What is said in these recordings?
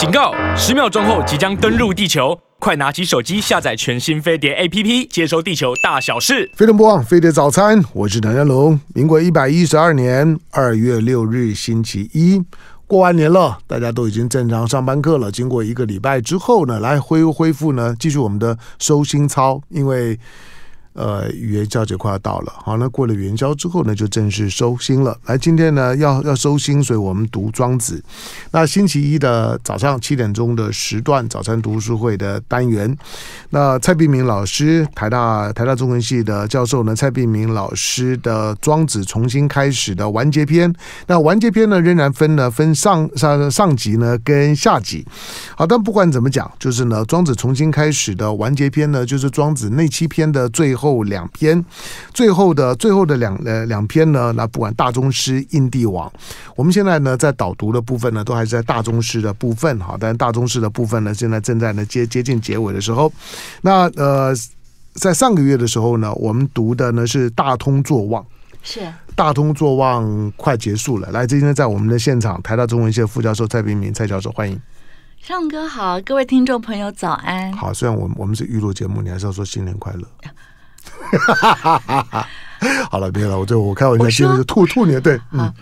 警告！十秒钟后即将登陆地球，快拿起手机下载全新飞碟 APP，接收地球大小事。飞龙播报，飞碟早餐，我是梁家龙。民国一百一十二年二月六日星期一，过完年了，大家都已经正常上班课了。经过一个礼拜之后呢，来恢恢复呢，继续我们的收心操，因为。呃，元宵节快要到了，好，那过了元宵之后呢，就正式收心了。来，今天呢，要要收心，所以我们读庄子。那星期一的早上七点钟的时段，早餐读书会的单元。那蔡璧明老师，台大台大中文系的教授呢，蔡璧明老师的《庄子重新开始》的完结篇。那完结篇呢，仍然分呢分上上上集呢跟下集。好，但不管怎么讲，就是呢，《庄子重新开始》的完结篇呢，就是庄子那七篇的最后。两篇，最后的最后的两呃两篇呢，那不管大宗师、印帝王，我们现在呢在导读的部分呢，都还是在大宗师的部分哈，但是大宗师的部分呢，现在正在呢接接近结尾的时候。那呃，在上个月的时候呢，我们读的呢是大通作望，是大通作望快结束了。来，今天在我们的现场，台大中文系副教授蔡璧名蔡教授，欢迎。尚哥好，各位听众朋友早安。好，虽然我们我们是娱乐节目，你还是要说新年快乐。哈哈哈哈好了，别了，我就我开玩笑，现在就吐吐你的，对，嗯，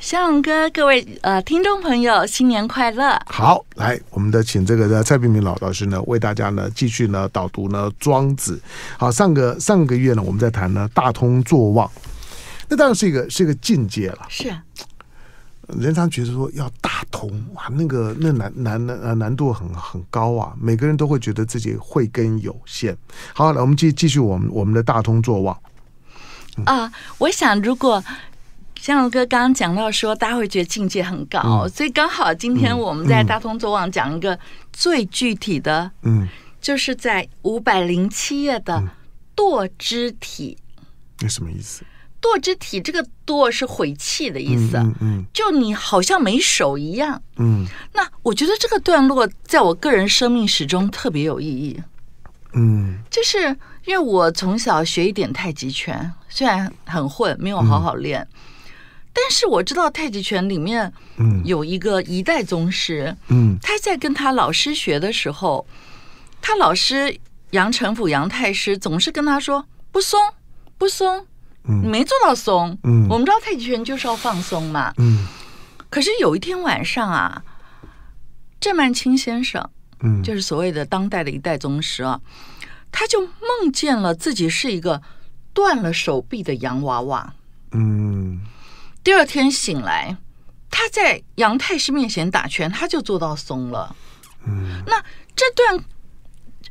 尚哥，各位呃听众朋友，新年快乐！好，来，我们的请这个的蔡璧名老老师呢，为大家呢继续呢导读呢庄子。好，上个上个月呢，我们在谈呢大通作望，那当然是一个是一个境界了，是。人常觉得说要大通哇，那个那难难难难度很很高啊，每个人都会觉得自己慧根有限。好，来我们继继续我们我们的大通作望。啊、呃，我想如果像哥刚刚讲到说，大家会觉得境界很高，嗯、所以刚好今天我们在大通作望讲一个最具体的，嗯，就是在五百零七页的堕肢体。那、嗯、什么意思？堕之体，这个堕是毁气的意思，嗯，嗯，就你好像没手一样，嗯，那我觉得这个段落在我个人生命史中特别有意义，嗯，就是因为我从小学一点太极拳，虽然很混，没有好好练，嗯，但是我知道太极拳里面，嗯，有一个一代宗师，嗯，他在跟他老师学的时候，他老师杨成甫杨太师总是跟他说不松不松。你没做到松，嗯，我们知道太极拳就是要放松嘛，嗯。可是有一天晚上啊，郑曼青先生，嗯，就是所谓的当代的一代宗师啊，他就梦见了自己是一个断了手臂的洋娃娃，嗯。第二天醒来，他在杨太师面前打拳，他就做到松了，嗯。那这段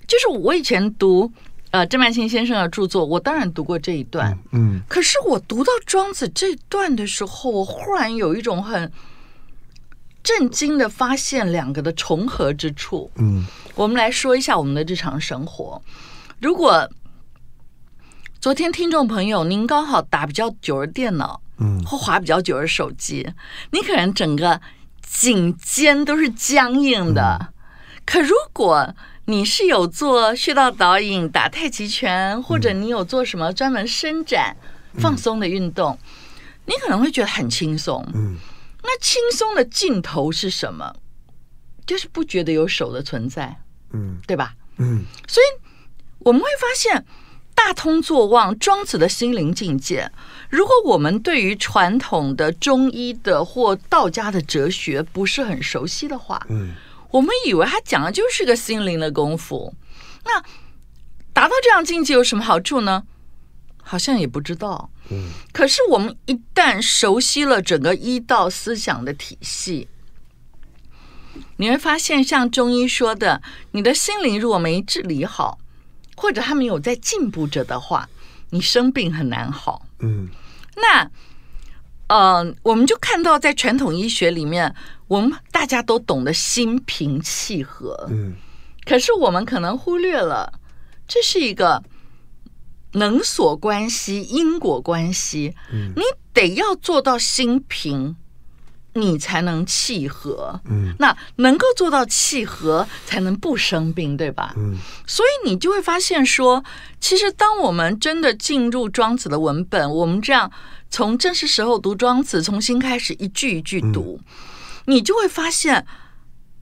就是我以前读。呃，郑曼青先生的著作，我当然读过这一段。嗯，嗯，可是我读到庄子这段的时候，我忽然有一种很震惊的发现两个的重合之处。嗯，我们来说一下我们的日常生活。如果昨天听众朋友您刚好打比较久的电脑，嗯，或滑比较久的手机，你可能整个颈肩都是僵硬的。嗯，可如果你是有做穴道导引、打太极拳，或者你有做什么专门伸展、放松的运动，嗯，你可能会觉得很轻松。嗯，那轻松的尽头是什么？就是不觉得有手的存在。嗯，对吧？嗯，所以我们会发现，大通作望，庄子的心灵境界。如果我们对于传统的中医的或道家的哲学不是很熟悉的话，嗯。我们以为他讲的就是个心灵的功夫，那达到这样境界有什么好处呢？好像也不知道。嗯。可是我们一旦熟悉了整个医道思想的体系，你会发现，像中医说的，你的心灵如果没治理好，或者他没有在进步着的话，你生病很难好。嗯。那。呃，我们就看到在传统医学里面，我们大家都懂得心平气和，嗯，可是我们可能忽略了，这是一个能所关系、因果关系，嗯，你得要做到心平，你才能契合，嗯，那能够做到契合，才能不生病，对吧？嗯，所以你就会发现说，其实当我们真的进入庄子的文本，我们这样。从正式时候读庄子，重新开始一句一句读，嗯、你就会发现，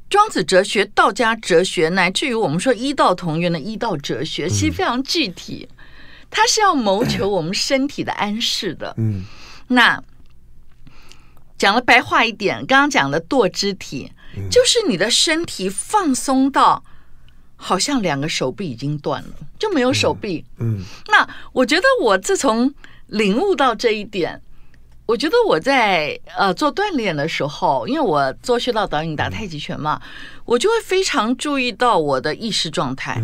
庄子哲学、道家哲学，乃至于我们说医道同源的医道哲学，其实非常具体，它是要谋求我们身体的安适的。嗯，那讲了白话一点，刚刚讲的堕肢体，就是你的身体放松到好像两个手臂已经断了，就没有手臂。嗯，那我觉得我自从领悟到这一点。我觉得我在呃做锻炼的时候，因为我做穴道导引打太极拳嘛，我就会非常注意到我的意识状态。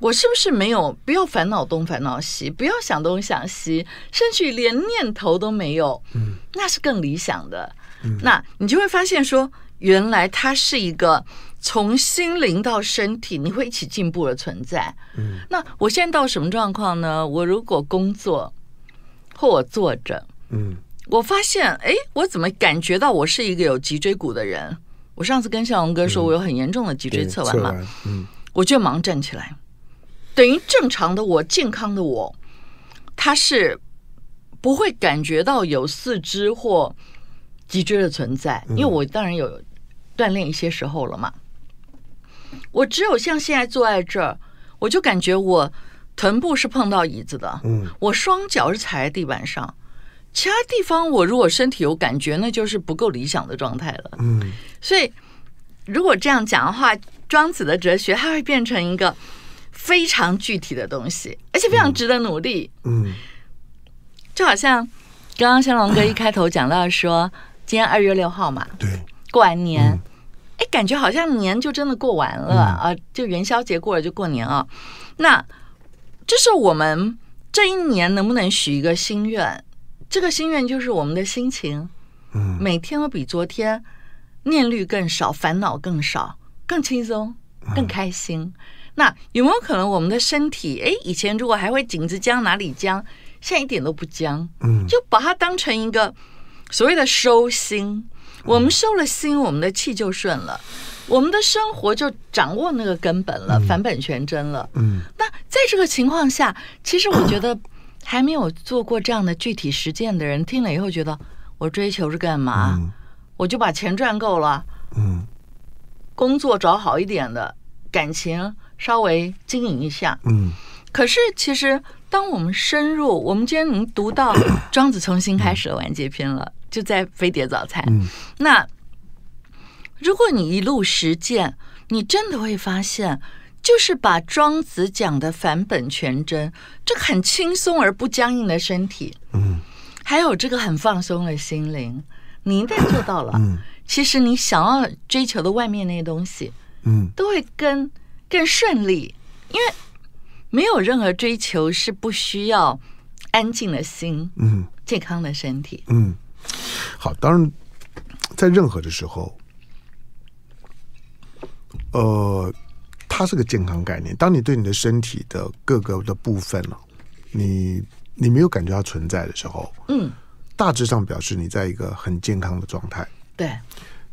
我是不是没有不要烦恼东烦恼西，不要想东想西，甚至连念头都没有，嗯那是更理想的。嗯那你就会发现说，原来它是一个从心灵到身体你会一起进步的存在。嗯那我现在到什么状况呢？我如果工作或我坐着，嗯。我发现，哎，我怎么感觉到我是一个有脊椎骨的人？我上次跟向荣哥说，我有很严重的脊椎侧弯嘛，嗯，嗯，我就忙站起来，等于正常的我、健康的我，他是不会感觉到有四肢或脊椎的存在，因为我当然有锻炼一些时候了嘛。我只有像现在坐在这儿，我就感觉我臀部是碰到椅子的，嗯，我双脚是踩在地板上。其他地方，我如果身体有感觉，那就是不够理想的状态了。嗯，所以如果这样讲的话，庄子的哲学它会变成一个非常具体的东西，而且非常值得努力。嗯，就好像刚刚香龙哥一开头讲到说，今天二月六号嘛，对，过完年，哎，感觉好像年就真的过完了啊，就元宵节过了就过年啊。那这是我们这一年能不能许一个心愿？这个心愿就是我们的心情，嗯，每天都比昨天念虑更少，烦恼更少，更轻松，更开心。那有没有可能我们的身体，哎，以前如果还会颈子僵，哪里僵，现在一点都不僵，嗯，就把它当成一个所谓的收心。我们收了心，我们的气就顺了，我们的生活就掌握那个根本了，返本全真了。嗯，那在这个情况下，其实我觉得。还没有做过这样的具体实践的人，听了以后觉得我追求是干嘛？嗯、我就把钱赚够了，嗯，工作找好一点的，感情稍微经营一下，嗯。可是其实，当我们深入，我们今天能读到庄子重新开始的完结篇了，就在飞碟早餐。嗯、那如果你一路实践，你真的会发现。就是把庄子讲的返本全真，这个很轻松而不僵硬的身体，嗯，还有这个很放松的心灵，你一旦做到了，嗯，其实你想要追求的外面那些东西，嗯，都会更更顺利，因为没有任何追求是不需要安静的心，嗯，健康的身体，嗯，好，当然，在任何的时候，呃。它是个健康概念。当你对你的身体的各个的部分了，你你没有感觉到存在的时候，嗯，大致上表示你在一个很健康的状态。对。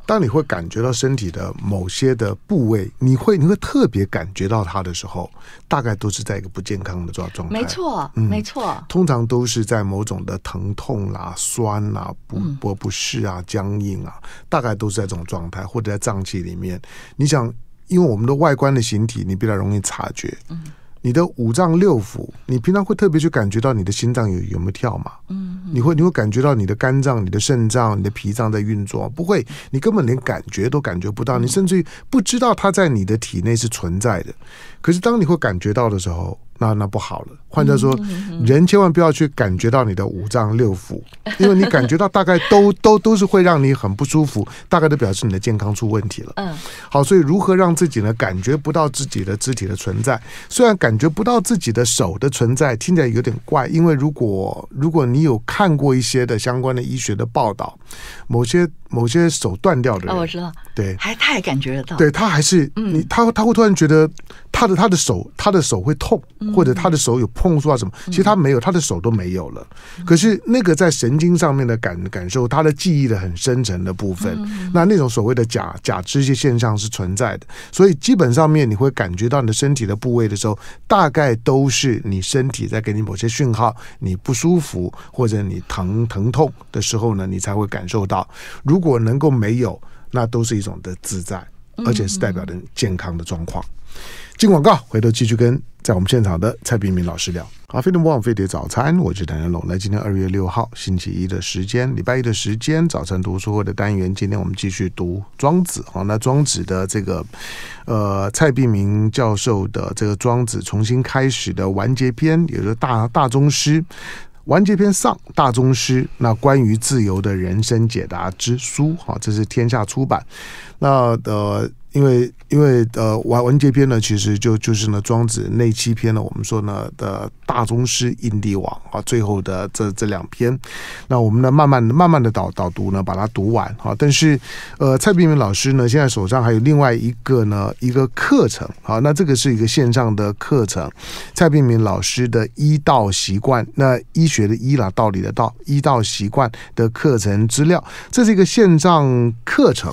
当你会感觉到身体的某些的部位，你会你会特别感觉到它的时候，大概都是在一个不健康的状状态。没错，嗯，没错。通常都是在某种的疼痛啦、酸啦、不不不适啊、僵硬啊，大概都是在这种状态，或者在脏器里面。你想。因为我们的外观的形体，你比较容易察觉。嗯，你的五脏六腑，你平常会特别去感觉到你的心脏有有没有跳吗？嗯，你会你会感觉到你的肝脏、你的肾脏、你的脾脏在运作？不会，你根本连感觉都感觉不到，你甚至于不知道它在你的体内是存在的。可是当你会感觉到的时候，那那不好了。换句话说，人千万不要去感觉到你的五脏六腑，因为你感觉到大概都 都都是会让你很不舒服，大概都表示你的健康出问题了。嗯，好，所以如何让自己呢感觉不到自己的肢体的存在？虽然感觉不到自己的手的存在，听起来有点怪，因为如果如果你有看过一些的相关的医学的报道，某些某些手断掉的人，哦，我知道，对，还他还感觉得到，对他还是你他他会突然觉得他的他的手他的手会痛，或者他的手有。碰触啊什么？其实他没有，他的手都没有了。可是那个在神经上面的感感受，他的记忆的很深层的部分，那那种所谓的假假肢些现象是存在的。所以基本上面你会感觉到你的身体的部位的时候，大概都是你身体在给你某些讯号，你不舒服或者你疼疼痛的时候呢，你才会感受到。如果能够没有，那都是一种的自在。而且是代表人健康的状况。进广告，回头继续跟在我们现场的蔡璧名老师聊。好，飞碟播放飞碟早餐，我是谭元龙。来，今天二月六号星期一的时间，礼拜一的时间，早晨读书会的单元，今天我们继续读庄子。好，那庄子的这个呃蔡碧明教授的这个庄子重新开始的完结篇，也就是大大宗师。完结篇上，大宗师，那关于自由的人生解答之书，哈，这是天下出版。那的。因为因为呃完完结篇呢，其实就就是呢庄子那七篇呢，我们说呢的大宗师印帝王啊，最后的这这两篇，那我们呢慢慢慢慢的导导读呢，把它读完哈。但是呃蔡炳明老师呢，现在手上还有另外一个呢一个课程，好，那这个是一个线上的课程，蔡炳明老师的医道习惯，那医学的医啦，道理的道，医道习惯的课程资料，这是一个线上课程。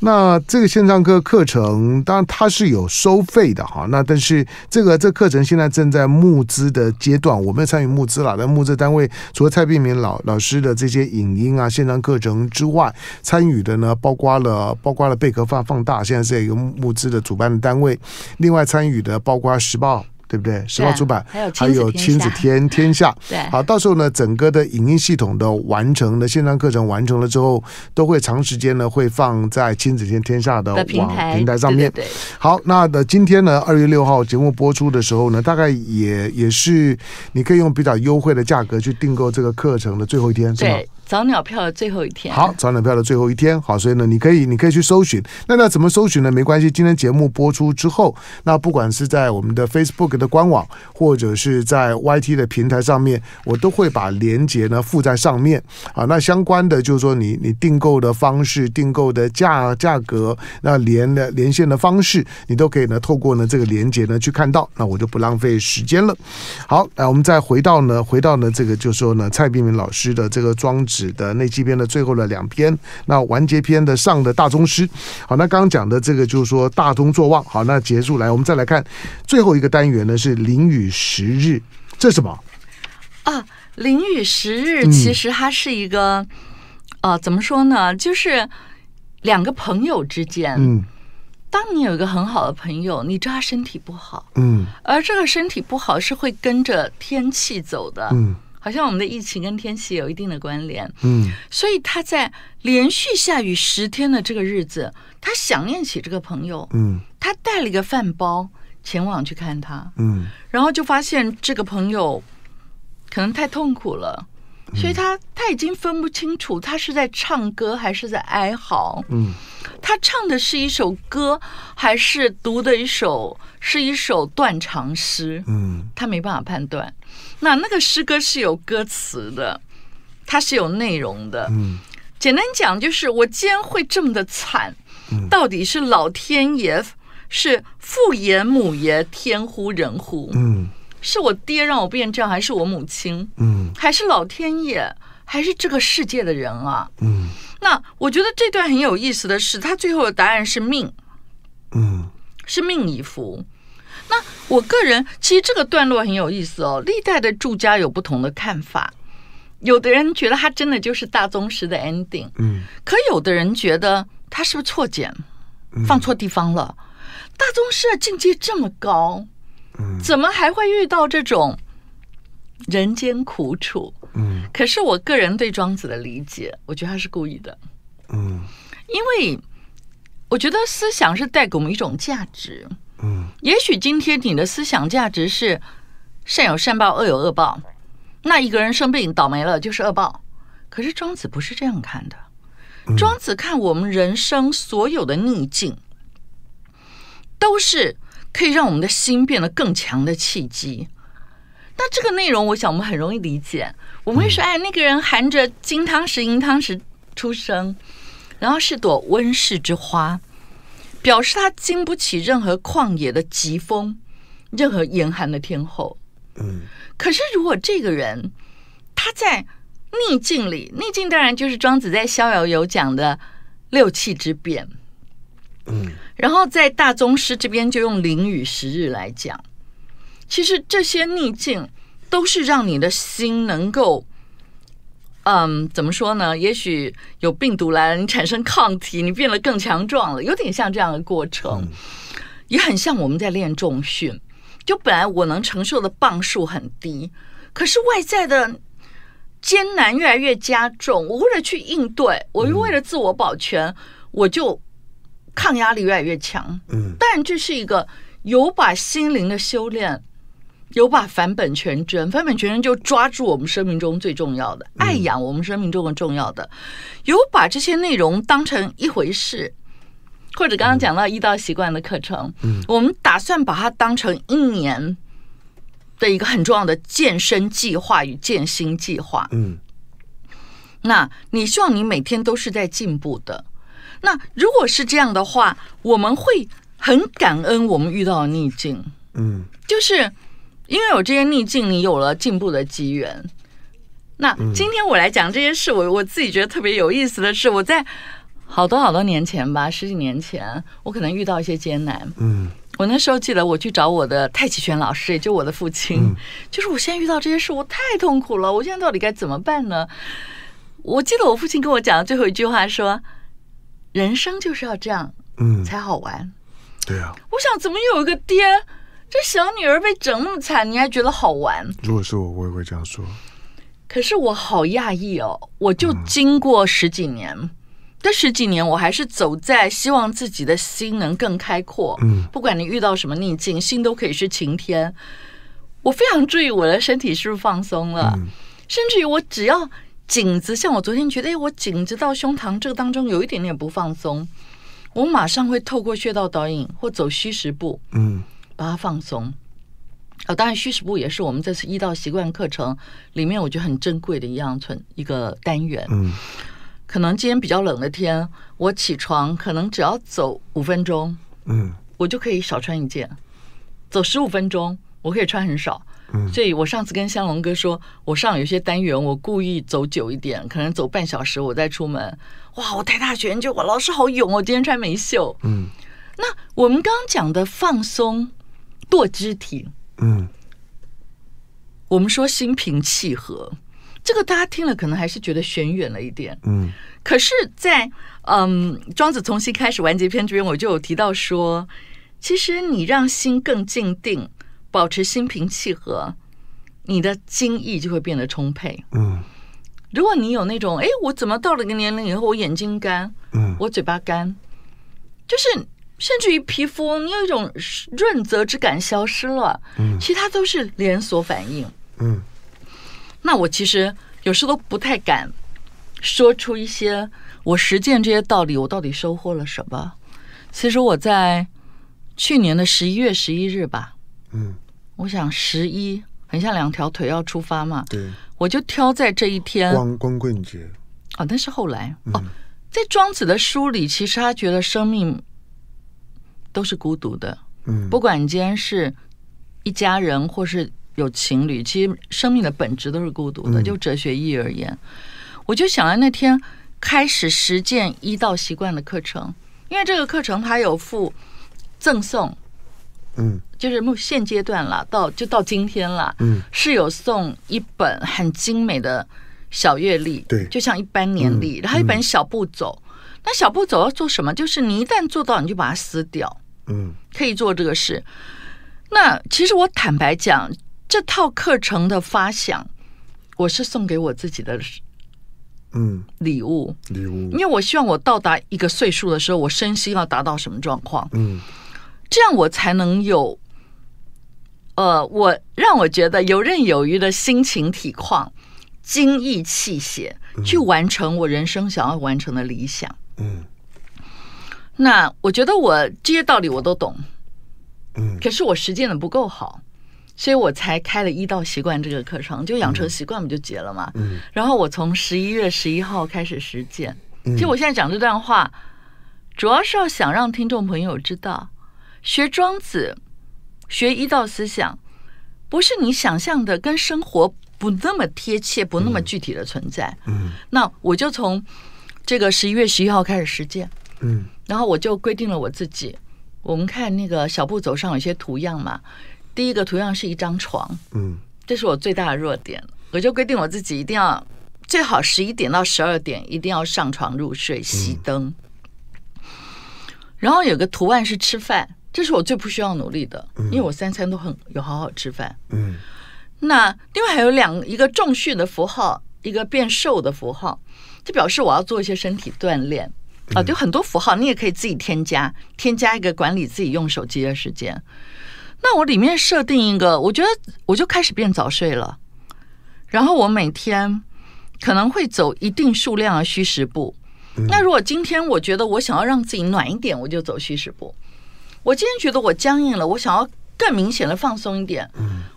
那这个线上课课程，当然它是有收费的哈。那但是这个这课程现在正在募资的阶段，我没有参与募资了。那募资单位除了蔡碧明老老师的这些影音啊线上课程之外，参与的呢包括了包括了贝壳放放大，现在是一个募资的主办的单位。另外参与的包括时报。对不对？时报出版还有亲子天天下，对，好，到时候呢，整个的影音系统的完成的线上课程完成了之后，都会长时间呢会放在亲子天天下的网平台，平台上面。对，对，对，好，那的今天呢，二月六号节目播出的时候呢，大概也也是你可以用比较优惠的价格去订购这个课程的最后一天，是吗？早鸟票的最后一天，好，早鸟票的最后一天，好，所以呢，你可以，你可以去搜寻。那那怎么搜寻呢？没关系，今天节目播出之后，那不管是在我们的 Facebook 的官网，或者是在 YT 的平台上面，我都会把链接呢附在上面。啊，那相关的就是说你，你订购的方式、订购的价价格、那连的连线的方式，你都可以呢透过呢这个链接呢去看到。那我就不浪费时间了。好，那我们再回到呢，回到呢这个就是说呢蔡碧明老师的这个装置。指的那几篇的最后的两篇，那完结篇的上的大宗师，好，那刚刚讲的这个就是说大宗作望，好，那结束来，我们再来看最后一个单元呢是淋雨十日，这是什么啊？淋雨十日其实它是一个，呃、怎么说呢？就是两个朋友之间，嗯，当你有一个很好的朋友，你知道他身体不好，嗯，而这个身体不好是会跟着天气走的，嗯。好像我们的疫情跟天气有一定的关联，嗯，所以他在连续下雨十天的这个日子，他想念起这个朋友，嗯，他带了一个饭包前往去看他，嗯，然后就发现这个朋友可能太痛苦了，所以他他已经分不清楚他是在唱歌还是在哀嚎，嗯，他唱的是一首歌还是读的一首是一首断肠诗，嗯，他没办法判断。那那个诗歌是有歌词的，它是有内容的。嗯，简单讲就是，我既然会这么的惨，到底是老天爷是父爷母爷天乎人乎？嗯，是我爹让我变这样，还是我母亲？嗯，还是老天爷，还是这个世界的人啊？嗯，那我觉得这段很有意思的是，他最后的答案是命。嗯，是命已符。那我个人其实这个段落很有意思哦，历代的住家有不同的看法。有的人觉得他真的就是大宗师的 ending，嗯，可有的人觉得他是不是错剪，放错地方了？大宗师的境界这么高，嗯，怎么还会遇到这种人间苦楚？嗯，可是我个人对庄子的理解，我觉得他是故意的，嗯，因为我觉得思想是带给我们一种价值。嗯，也许今天你的思想价值是善有善报，恶有恶报。那一个人生病倒霉了就是恶报，可是庄子不是这样看的。庄子看我们人生所有的逆境，都是可以让我们的心变得更强的契机。那这个内容，我想我们很容易理解。我们会说，哎，那个人含着金汤匙、银汤匙出生，然后是朵温室之花。表示他经不起任何旷野的疾风，任何严寒的天候。嗯，可是如果这个人他在逆境里，逆境当然就是庄子在《逍遥游》讲的六气之变。嗯，然后在大宗师这边就用淋雨时日来讲，其实这些逆境都是让你的心能够嗯，怎么说呢？也许有病毒来了，你产生抗体，你变得更强壮了，有点像这样的过程，嗯、也很像我们在练重训。就本来我能承受的磅数很低，可是外在的艰难越来越加重。我为了去应对，我又为了自我保全，嗯、我就抗压力越来越强。嗯，但这是一个有把心灵的修炼。有把返本全真，返本全真就抓住我们生命中最重要的，爱养我们生命中的重要的，有把这些内容当成一回事，或者刚刚讲到医道习惯的课程，嗯，我们打算把它当成一年的一个很重要的健身计划与健心计划，嗯，那你希望你每天都是在进步的，那如果是这样的话，我们会很感恩我们遇到的逆境，嗯，就是。因为有这些逆境，你有了进步的机缘。那今天我来讲这些事，我我自己觉得特别有意思的是，我在好多好多年前吧，十几年前，我可能遇到一些艰难。嗯，我那时候记得我去找我的太极拳老师，也就我的父亲，嗯、就是我现在遇到这些事，我太痛苦了，我现在到底该怎么办呢？我记得我父亲跟我讲的最后一句话说：“人生就是要这样，嗯，才好玩。嗯”对啊，我想怎么有一个爹？这小女儿被整那么惨，你还觉得好玩？如果是我，我也会这样说。可是我好讶异哦，我就经过十几年，嗯、这十几年我还是走在希望自己的心能更开阔。嗯，不管你遇到什么逆境，心都可以是晴天。我非常注意我的身体是不是放松了，嗯、甚至于我只要颈子，像我昨天觉得，哎，我颈子到胸膛这个当中有一点点不放松，我马上会透过穴道导引或走虚实步。嗯。把它放松，哦，当然虚实部也是我们这次医道习惯课程里面我觉得很珍贵的一样存一个单元。嗯，可能今天比较冷的天，我起床可能只要走五分钟，嗯，我就可以少穿一件；走十五分钟，我可以穿很少。嗯，所以我上次跟香龙哥说，我上有些单元，我故意走久一点，可能走半小时，我再出门。哇，我台大学员就我老师好勇哦，今天穿没袖。嗯，那我们刚刚讲的放松。跺肢体，嗯，我们说心平气和，这个大家听了可能还是觉得玄远了一点，嗯。可是在，在嗯《庄子从心开始完结篇》这边，我就有提到说，其实你让心更静定，保持心平气和，你的精意就会变得充沛，嗯。如果你有那种，哎，我怎么到了一个年龄以后，我眼睛干，嗯，我嘴巴干，就是。甚至于皮肤，你有一种润泽之感消失了，嗯，其他都是连锁反应，嗯。那我其实有时候都不太敢说出一些我实践这些道理，我到底收获了什么？其实我在去年的十一月十一日吧，嗯，我想十一很像两条腿要出发嘛，对，我就挑在这一天，光光棍节，哦，那是后来哦，在庄子的书里，其实他觉得生命。都是孤独的，嗯，不管你今天是一家人或是有情侣，其实生命的本质都是孤独的。就哲学意义而言，我就想到那天开始实践一道习惯的课程，因为这个课程它有附赠送，嗯，就是目现阶段了，到就到今天了，嗯，是有送一本很精美的小月历，对，就像一般年历，然后一本小步走。那小步走要做什么？就是你一旦做到，你就把它撕掉。嗯，可以做这个事。那其实我坦白讲，这套课程的发想，我是送给我自己的，嗯，礼物，礼物。因为我希望我到达一个岁数的时候，我身心要达到什么状况？嗯，这样我才能有，呃，我让我觉得游刃有余的心情体况、精益气血，去完成我人生想要完成的理想。嗯。那我觉得我这些道理我都懂，嗯，可是我实践的不够好，所以我才开了一道习惯这个课程，就养成习惯不就结了嘛，嗯，然后我从十一月十一号开始实践，其实我现在讲这段话，主要是要想让听众朋友知道，学庄子、学一道思想，不是你想象的跟生活不那么贴切、不那么具体的存在，嗯，那我就从这个十一月十一号开始实践。嗯，然后我就规定了我自己。我们看那个小步走上有些图样嘛，第一个图样是一张床，嗯，这是我最大的弱点。我就规定我自己一定要最好十一点到十二点一定要上床入睡，熄灯。嗯、然后有个图案是吃饭，这是我最不需要努力的，因为我三餐都很有好好吃饭。嗯，那另外还有两一个重训的符号，一个变瘦的符号，就表示我要做一些身体锻炼啊，就很多符号，你也可以自己添加，添加一个管理自己用手机的时间。那我里面设定一个，我觉得我就开始变早睡了。然后我每天可能会走一定数量的虚实步。那如果今天我觉得我想要让自己暖一点，我就走虚实步。我今天觉得我僵硬了，我想要更明显的放松一点，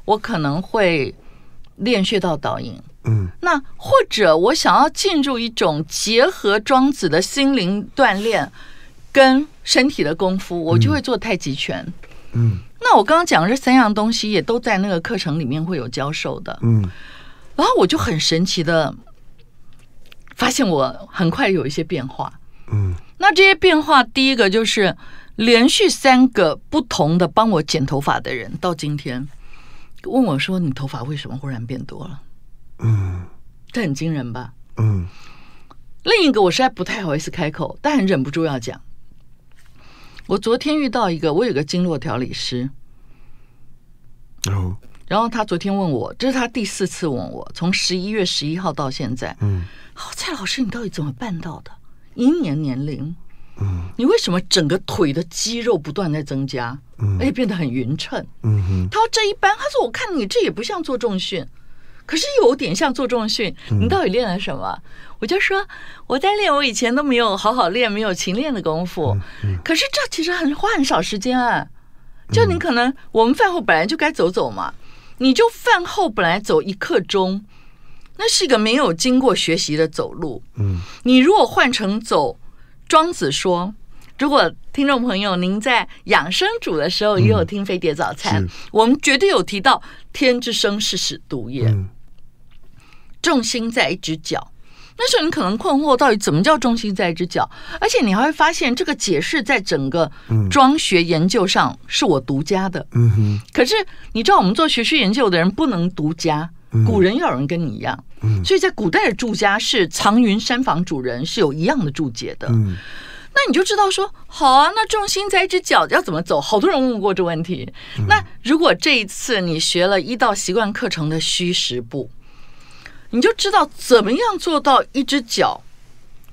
我可能会练穴道导引。嗯那或者我想要进入一种结合庄子的心灵锻炼跟身体的功夫，我就会做太极拳。嗯那我刚刚讲的这三样东西也都在那个课程里面会有教授的。嗯然后我就很神奇的发现，我很快有一些变化。嗯，那这些变化，第一个就是连续三个不同的帮我剪头发的人，到今天问我说：“你头发为什么忽然变多了？”嗯，这很惊人吧？嗯。另一个我实在不太好意思开口，但很忍不住要讲。我昨天遇到一个，我有个经络调理师。哦。然后他昨天问我，这是他第四次问我，从十一月十一号到现在，嗯，好，蔡老师，你到底怎么办到的？一年年龄，嗯，你为什么整个腿的肌肉不断在增加，嗯，而且变得很匀称，嗯哼，他说这一般，他说我看你这也不像做重训，可是有点像做重训，你到底练了什么？我就说我在练，我以前都没有好好练，没有勤练的功夫，可是这其实很花很少时间啊，就你可能我们饭后本来就该走走嘛。你就饭后本来走一刻钟，那是一个没有经过学习的走路。嗯，你如果换成走，庄子说，如果听众朋友您在养生主的时候也有听飞碟早餐，嗯、我们绝对有提到天之生，是使独也，嗯、重心在一只脚。那时候你可能困惑，到底怎么叫重心在一只脚？而且你还会发现，这个解释在整个庄学研究上是我独家的。嗯哼。可是你知道，我们做学术研究的人不能独家，古人要有人跟你一样。嗯。所以在古代的住家是藏云山房主人是有一样的注解的。嗯。那你就知道说，好啊，那重心在一只脚要怎么走？好多人问过这问题。那如果这一次你学了一道习惯课程的虚实步。你就知道怎么样做到一只脚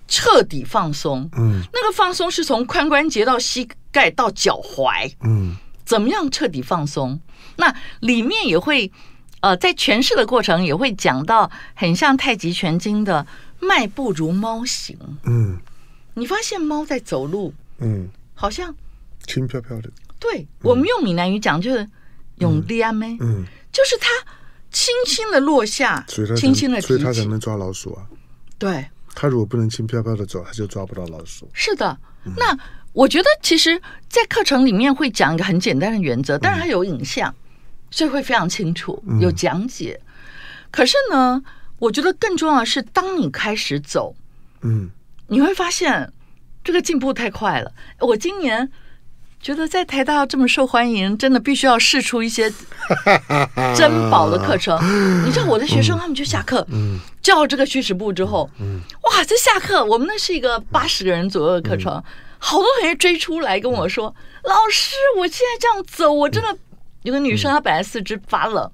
彻底放松。嗯，那个放松是从髋关节到膝盖到脚踝。嗯，怎么样彻底放松？那里面也会呃，在诠释的过程也会讲到，很像《太极拳经》的迈步如猫行。嗯，你发现猫在走路，嗯，好像轻飘飘的。对，我们用闽南语讲就是用练咩，嗯，就是它。轻轻的落下，轻轻的，所以它才能抓老鼠啊。对，它如果不能轻飘飘的走，它就抓不到老鼠。是的，那我觉得其实，在课程里面会讲一个很简单的原则，当然还有影像，所以会非常清楚，有讲解。可是呢，我觉得更重要的是，当你开始走，嗯，你会发现这个进步太快了。我今年。觉得在台大这么受欢迎，真的必须要试出一些 珍宝的课程。你知道我的学生他们就下课，叫这个虚实部之后，哇，这下课我们那是一个八十个人左右的课程，好多同学追出来跟我说：“老师，我现在这样走，我真的有个女生，她本来四肢发冷，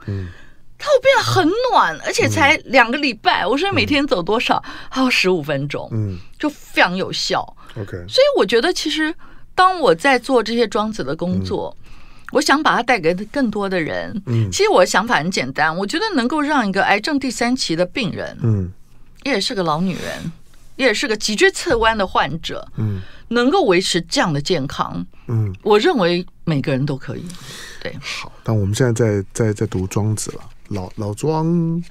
她会变得很暖，而且才两个礼拜。我说每天走多少？还有十五分钟，嗯就非常有效。OK，所以我觉得其实。当我在做这些庄子的工作，嗯、我想把它带给更多的人。嗯，其实我的想法很简单，我觉得能够让一个癌症第三期的病人，嗯，也是个老女人，也是个脊椎侧弯的患者，嗯，能够维持这样的健康，嗯，我认为每个人都可以。对，好，但我们现在在在在读庄子了，老老庄，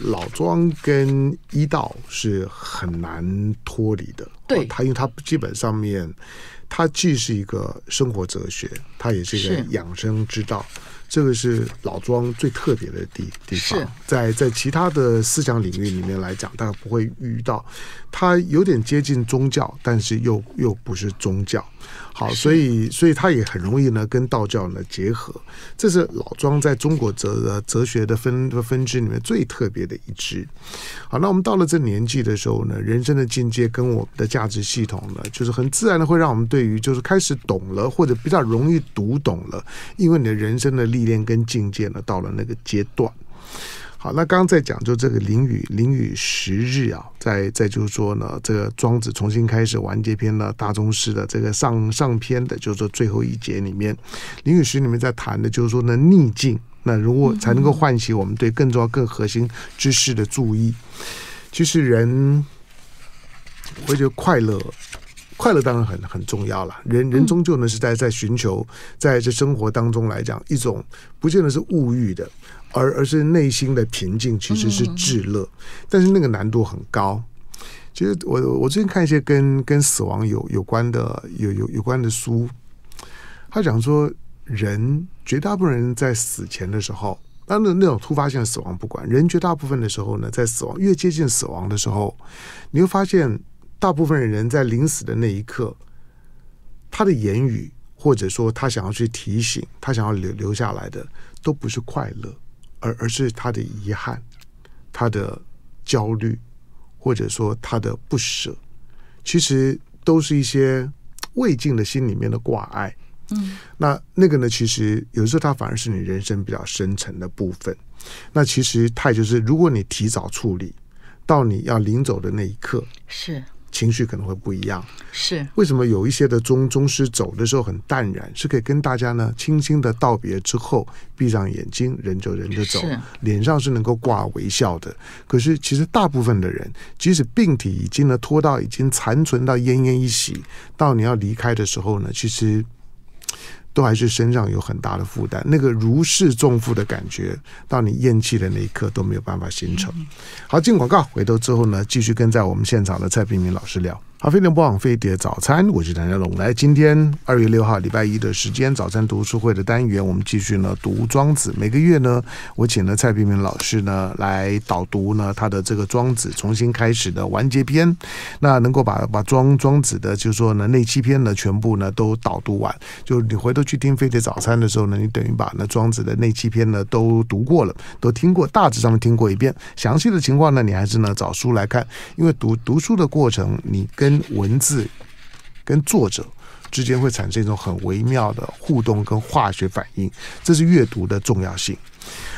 老庄跟医道是很难脱离的。对，他因为他基本上面。它既是一个生活哲学，它也是一个养生之道。这个是老庄最特别的地地方。在在其他的思想领域里面来讲，大家不会遇到。它有点接近宗教，但是又又不是宗教。好，所以所以它也很容易呢跟道教呢结合。这是老庄在中国哲哲学的分分支里面最特别的一支。好，那我们到了这年纪的时候呢，人生的境界跟我们的价值系统呢，就是很自然的会让我们对于就是开始懂了，或者比较容易读懂了，因为你的人生的历练跟境界呢到了那个阶段。好，那刚刚在讲就这个淋雨淋雨十日啊，在在就是说呢，这个庄子重新开始完结篇呢，大宗师的这个上上篇的，就是说最后一节里面，淋雨十里面在谈的就是说呢逆境，那如果才能够唤起我们对更重要、更核心知识的注意。其实人，我觉得快乐，快乐当然很很重要了。人人终究呢是在在寻求，在这生活当中来讲，一种不见得是物欲的。而而是内心的平静其实是至乐，但是那个难度很高。其实我我最近看一些跟跟死亡有有关的有有有关的书，他讲说人绝大部分人在死前的时候，当然那种突发性的死亡不管，人绝大部分的时候呢，在死亡越接近死亡的时候，你会发现大部分人在临死的那一刻，他的言语或者说他想要去提醒他想要留留下来的，都不是快乐。而而是他的遗憾，他的焦虑，或者说他的不舍，其实都是一些未尽的心里面的挂碍。嗯，那那个呢，其实有时候它反而是你人生比较深层的部分。那其实它也就是，如果你提早处理，到你要临走的那一刻，是。情绪可能会不一样，是为什么有一些的宗宗师走的时候很淡然，是可以跟大家呢轻轻的道别之后，闭上眼睛，人就人就走，脸上是能够挂微笑的。可是其实大部分的人，即使病体已经呢拖到已经残存到奄奄一息，到你要离开的时候呢，其实。都还是身上有很大的负担，那个如释重负的感觉，到你咽气的那一刻都没有办法形成。好，进广告，回头之后呢，继续跟在我们现场的蔡平明老师聊。好，飞碟播网飞碟早餐，我是谭家龙。来，今天二月六号礼拜一的时间，早餐读书会的单元，我们继续呢读庄子。每个月呢，我请了蔡平平老师呢来导读呢他的这个庄子重新开始的完结篇。那能够把把庄庄子的，就是说呢那七篇呢全部呢都导读完。就你回头去听飞碟早餐的时候呢，你等于把那庄子的那七篇呢都读过了，都听过，大致上面听过一遍。详细的情况呢，你还是呢找书来看，因为读读书的过程，你跟文字跟作者之间会产生一种很微妙的互动跟化学反应，这是阅读的重要性。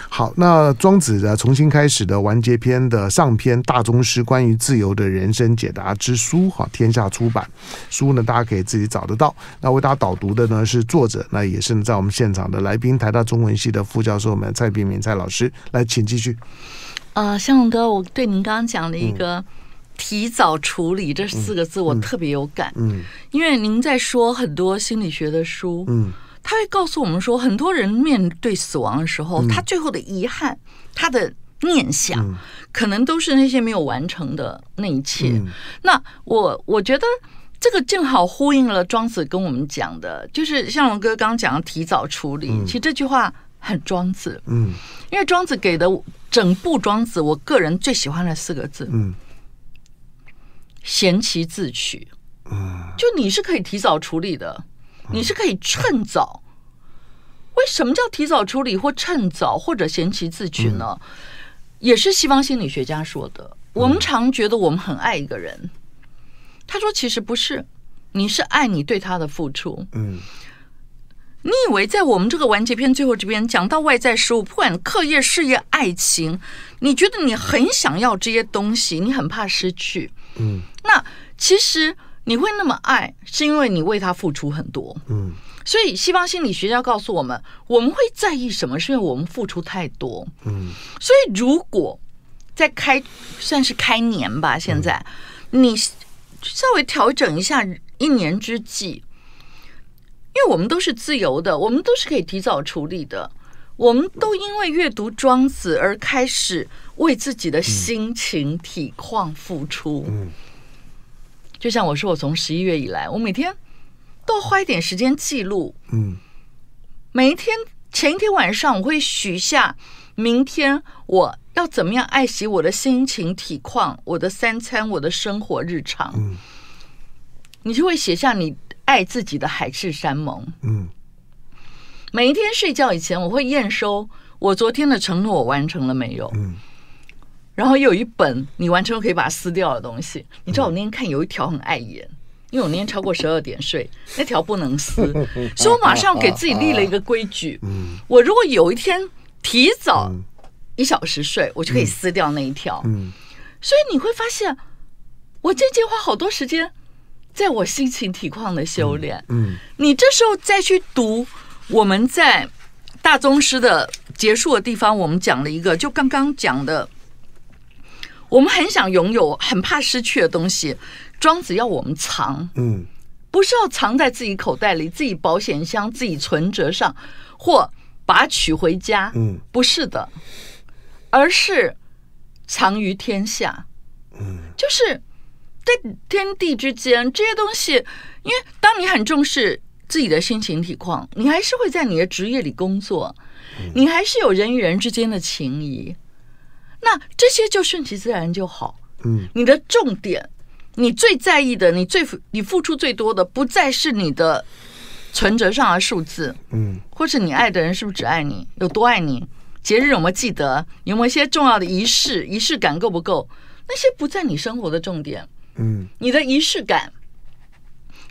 好，那庄子的重新开始的完结篇的上篇大宗师关于自由的人生解答之书，哈，天下出版书呢，大家可以自己找得到。那为大家导读的呢是作者，那也是在我们现场的来宾，台大中文系的副教授们蔡炳明蔡老师，来，请继续。呃，向龙哥，我对您刚刚讲的一个。嗯提早处理这四个字，我特别有感。嗯，嗯，因为您在说很多心理学的书，嗯，他会告诉我们说，很多人面对死亡的时候，嗯，他最后的遗憾，他的念想，嗯，可能都是那些没有完成的那一切。嗯，那我我觉得这个正好呼应了庄子跟我们讲的，就是像龙哥刚刚讲的提早处理，嗯，其实这句话很庄子。嗯，因为庄子给的整部庄子，我个人最喜欢的四个字，嗯。贤其自取，嗯，就你是可以提早处理的，你是可以趁早。为什么叫提早处理或趁早或者贤其自取呢？也是西方心理学家说的。我们常觉得我们很爱一个人，他说其实不是，你是爱你对他的付出。嗯，你以为在我们这个完结篇最后这边讲到外在事物，不管课业、事业、爱情，你觉得你很想要这些东西，你很怕失去。嗯，那其实你会那么爱，是因为你为他付出很多。嗯，所以西方心理学家告诉我们，我们会在意什么？是因为我们付出太多。嗯，所以如果在开算是开年吧，现在你稍微调整一下一年之计，因为我们都是自由的，我们都是可以提早处理的。我们都因为阅读庄子而开始为自己的心情体况付出。嗯，就像我说，我从十一月以来，我每天都花一点时间记录。嗯，每一天前一天晚上，我会许下明天我要怎么样爱惜我的心情体况，我的三餐，我的生活日常。嗯，你就会写下你爱自己的海誓山盟。嗯，每一天睡觉以前，我会验收我昨天的承诺我完成了没有。嗯，然后有一本你完成了可以把它撕掉的东西。你知道我那天看有一条很碍眼，因为我那天超过十二点睡，那条不能撕，所以我马上给自己立了一个规矩。嗯，我如果有一天提早一小时睡，我就可以撕掉那一条。嗯，所以你会发现，我渐渐花好多时间。在我心情体况的修炼，嗯，你这时候再去读我们在大宗师的结束的地方，我们讲了一个，就刚刚讲的，我们很想拥有，很怕失去的东西，庄子要我们藏，嗯，不是要藏在自己口袋里、自己保险箱、自己存折上，或把它取回家，嗯，不是的，而是藏于天下，嗯，就是。在天地之间，这些东西，因为当你很重视自己的心情体况，你还是会在你的职业里工作，你还是有人与人之间的情谊，那这些就顺其自然就好。嗯，你的重点，你最在意的，你最你付出最多的，不再是你的存折上的数字，嗯，或是你爱的人是不是只爱你，有多爱你，节日有没有记得，有没有一些重要的仪式，仪式感够不够？那些不在你生活的重点。嗯，你的仪式感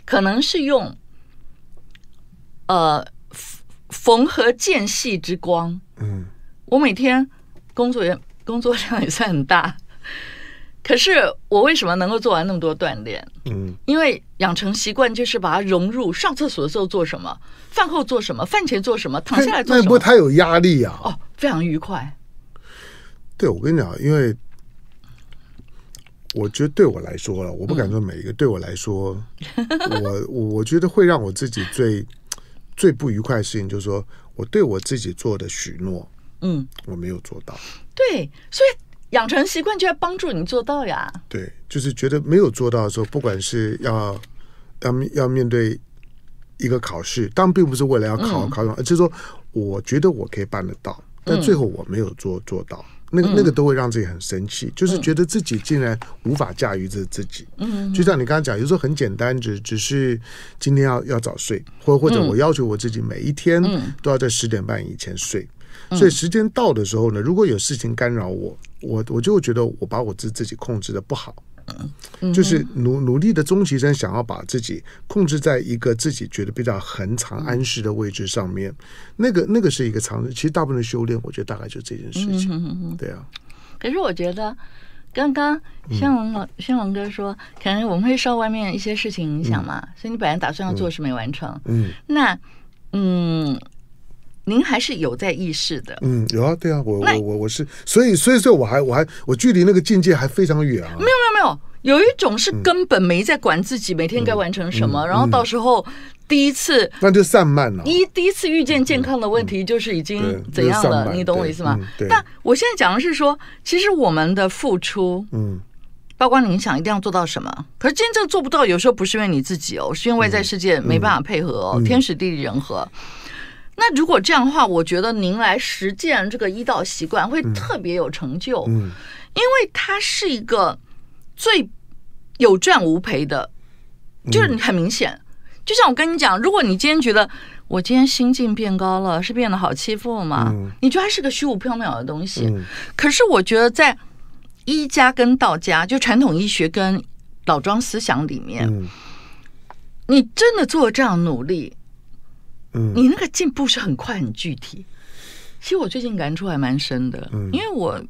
可能是用呃缝合间隙之光。嗯，我每天工作也工作量也算很大，可是我为什么能够做完那么多锻炼？嗯，因为养成习惯就是把它融入上厕所的时候做什么，饭后做什么，饭前做什么，躺下来做什么。那不会太有压力啊？哦，非常愉快。对，我跟你讲，因为。我觉得对我来说了，我不敢说每一个。对我来说，我我我觉得会让我自己最最不愉快的事情，就是说我对我自己做的许诺，嗯，我没有做到。对，所以养成习惯就要帮助你做到呀。对，就是觉得没有做到的时候，不管是要要要面对一个考试，当然并不是为了要考考什么，而是说我觉得我可以办得到，但最后我没有做做到。那个那个都会让自己很生气，就是觉得自己竟然无法驾驭着自己。嗯，就像你刚刚讲，有时候很简单，只只是今天要要早睡，或或者我要求我自己每一天都要在十点半以前睡。所以时间到的时候呢，如果有事情干扰我，我我就会觉得我把我自自己控制的不好。就是努努力的终其生，想要把自己控制在一个自己觉得比较恒常安适的位置上面，那个那个是一个常识。其实大部分的修炼，我觉得大概就这件事情。对啊。可是我觉得，刚刚向龙老向龙哥说，可能我们会受外面一些事情影响嘛，所以你本来打算要做事没完成。嗯。那嗯，您还是有在意识的。嗯，有啊，对啊，我我我我是，所以所以说我还我还我距离那个境界还非常远啊。没有。有一种是根本没在管自己每天该完成什么，然后到时候第一次那就散漫了。一第一次遇见健康的问题，就是已经怎样了？你懂我意思吗？但我现在讲的是说，其实我们的付出，嗯，包括你想一定要做到什么，可是真正做不到，有时候不是因为你自己哦，是因为外在世界没办法配合哦，天时地利人和。那如果这样的话，我觉得您来实践这个医道习惯会特别有成就，嗯，因为它是一个。最有赚无赔的，就是很明显。就像我跟你讲，如果你今天觉得我今天心境变高了，是变得好欺负吗？你觉得它是个虚无缥缈的东西。可是我觉得在医家跟道家，就传统医学跟老庄思想里面，你真的做了这样努力，你那个进步是很快很具体。其实我最近感触还蛮深的，因为我。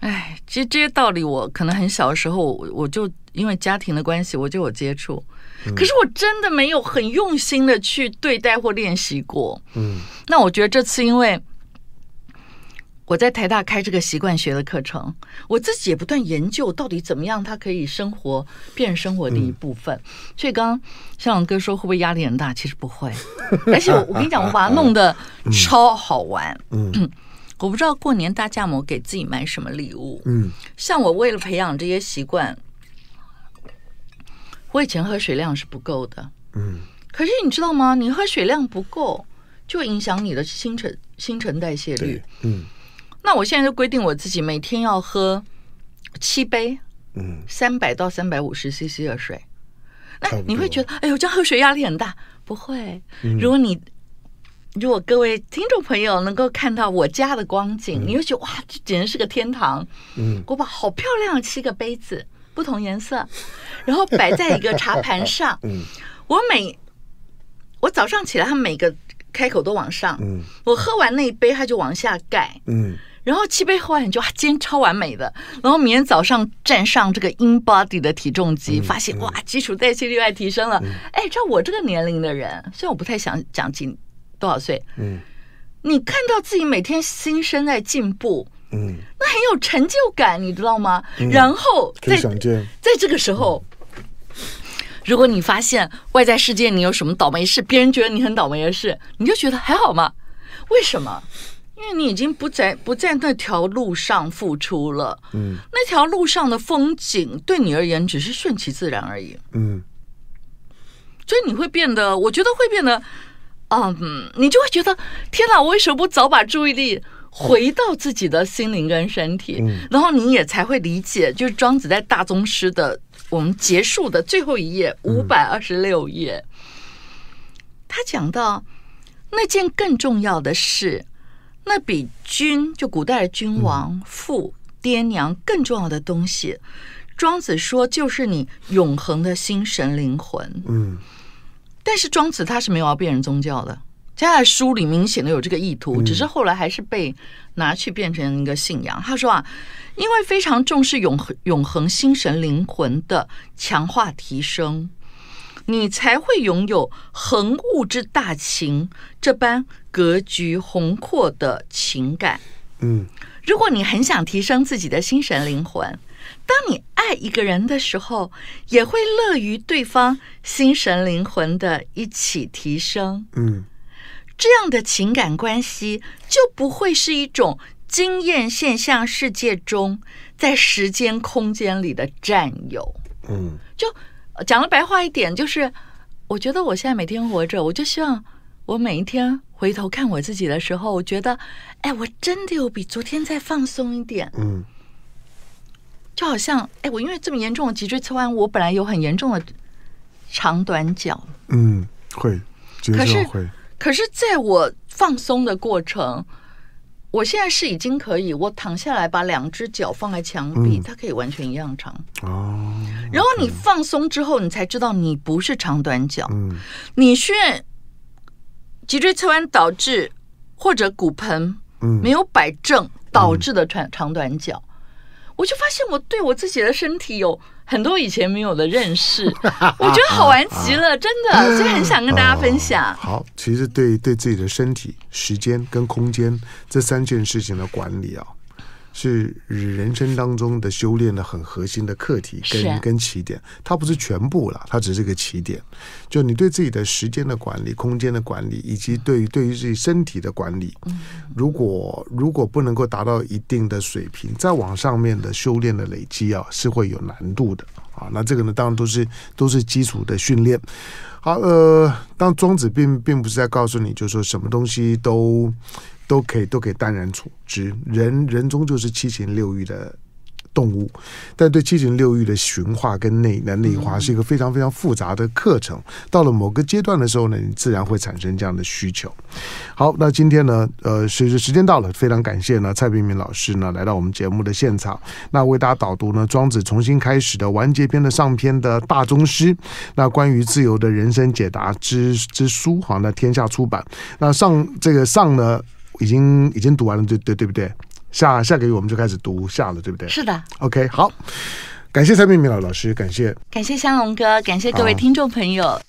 哎，其实这些道理我可能很小的时候，我就因为家庭的关系，我就有接触。可是我真的没有很用心的去对待或练习过。嗯，那我觉得这次因为我在台大开这个习惯学的课程，我自己也不断研究到底怎么样它可以生活变成生活的一部分。所以刚刚向阳哥说会不会压力很大？其实不会，而且我我跟你讲，我把它弄得 超好玩。嗯。我不知道过年大家有给自己买什么礼物。嗯，像我为了培养这些习惯，我以前喝水量是不够的。嗯，可是你知道吗？你喝水量不够，就影响你的新陈新陈代谢率。嗯，那我现在就规定我自己每天要喝七杯，嗯，三百到三百五十 CC 的水。那你会觉得，哎呦，这样喝水压力很大？不会。如果你如果各位听众朋友能够看到我家的光景，嗯、你会觉得哇，这简直是个天堂。嗯，我把好漂亮的七个杯子，不同颜色，然后摆在一个茶盘上。嗯，我每我早上起来，它每个开口都往上。嗯，我喝完那一杯，它就往下盖。嗯，然后七杯喝完，你就哇，今天超完美的。然后明天早上站上这个 InBody 的体重机，发现哇，基础代谢率还提升了。哎，照我这个年龄的人，虽然我不太想讲紧。多少岁？嗯，你看到自己每天新生在进步，嗯，那很有成就感，你知道吗？嗯、然后在在这个时候，嗯、如果你发现外在世界你有什么倒霉事，别人觉得你很倒霉的事，你就觉得还好嘛？为什么？因为你已经不在不在那条路上付出了，嗯，那条路上的风景对你而言只是顺其自然而已，嗯，所以你会变得，我觉得会变得。嗯，um, 你就会觉得天哪！我为什么不早把注意力回到自己的心灵跟身体？嗯、然后你也才会理解，就是庄子在大宗师的我们结束的最后一页五百二十六页，嗯、他讲到那件更重要的事，那比君就古代的君王、父、嗯、爹娘更重要的东西，庄子说就是你永恒的心神灵魂。嗯。但是庄子他是没有要变成宗教的，他在书里明显的有这个意图，只是后来还是被拿去变成一个信仰。他说啊，因为非常重视永恒永恒心神灵魂的强化提升，你才会拥有恒物之大情这般格局宏阔的情感。嗯，如果你很想提升自己的心神灵魂。当你爱一个人的时候，也会乐于对方心神灵魂的一起提升。嗯，这样的情感关系就不会是一种经验现象世界中在时间空间里的占有。嗯，就讲了白话一点，就是我觉得我现在每天活着，我就希望我每一天回头看我自己的时候，我觉得，哎，我真的有比昨天再放松一点。嗯。就好像，哎，我因为这么严重的脊椎侧弯，我本来有很严重的长短脚。嗯，会，可是会，可是在我放松的过程，我现在是已经可以，我躺下来把两只脚放在墙壁，嗯、它可以完全一样长。哦。然后你放松之后，你才知道你不是长短脚。嗯。你是脊椎侧弯导致或者骨盆没有摆正导致的长长短脚。我就发现我对我自己的身体有很多以前没有的认识，我觉得好玩极了，啊、真的，所以很想跟大家分享。哦、好，其实对对自己的身体、时间跟空间这三件事情的管理啊。是人生当中的修炼的很核心的课题跟跟起点，它不是全部了，它只是个起点。就你对自己的时间的管理、空间的管理，以及对于对于自己身体的管理，如果如果不能够达到一定的水平，再往上面的修炼的累积啊，是会有难度的啊。那这个呢，当然都是都是基础的训练。好，呃，当庄子并并不是在告诉你，就是说什么东西都。都可以，都可以淡然处之。人人终究是七情六欲的动物，但对七情六欲的驯化跟内那内化是一个非常非常复杂的课程。到了某个阶段的时候呢，你自然会产生这样的需求。好，那今天呢，呃，随着时间到了，非常感谢呢蔡璧名老师呢来到我们节目的现场，那为大家导读呢庄子重新开始的完结篇的上篇的大宗师，那关于自由的人生解答之之书，好，那天下出版。那上这个上呢。已经已经读完了，对对对不对？下下个月我们就开始读下了，对不对？是的。OK，好，感谢蔡明明老老师，感谢，感谢香龙哥，感谢各位听众朋友。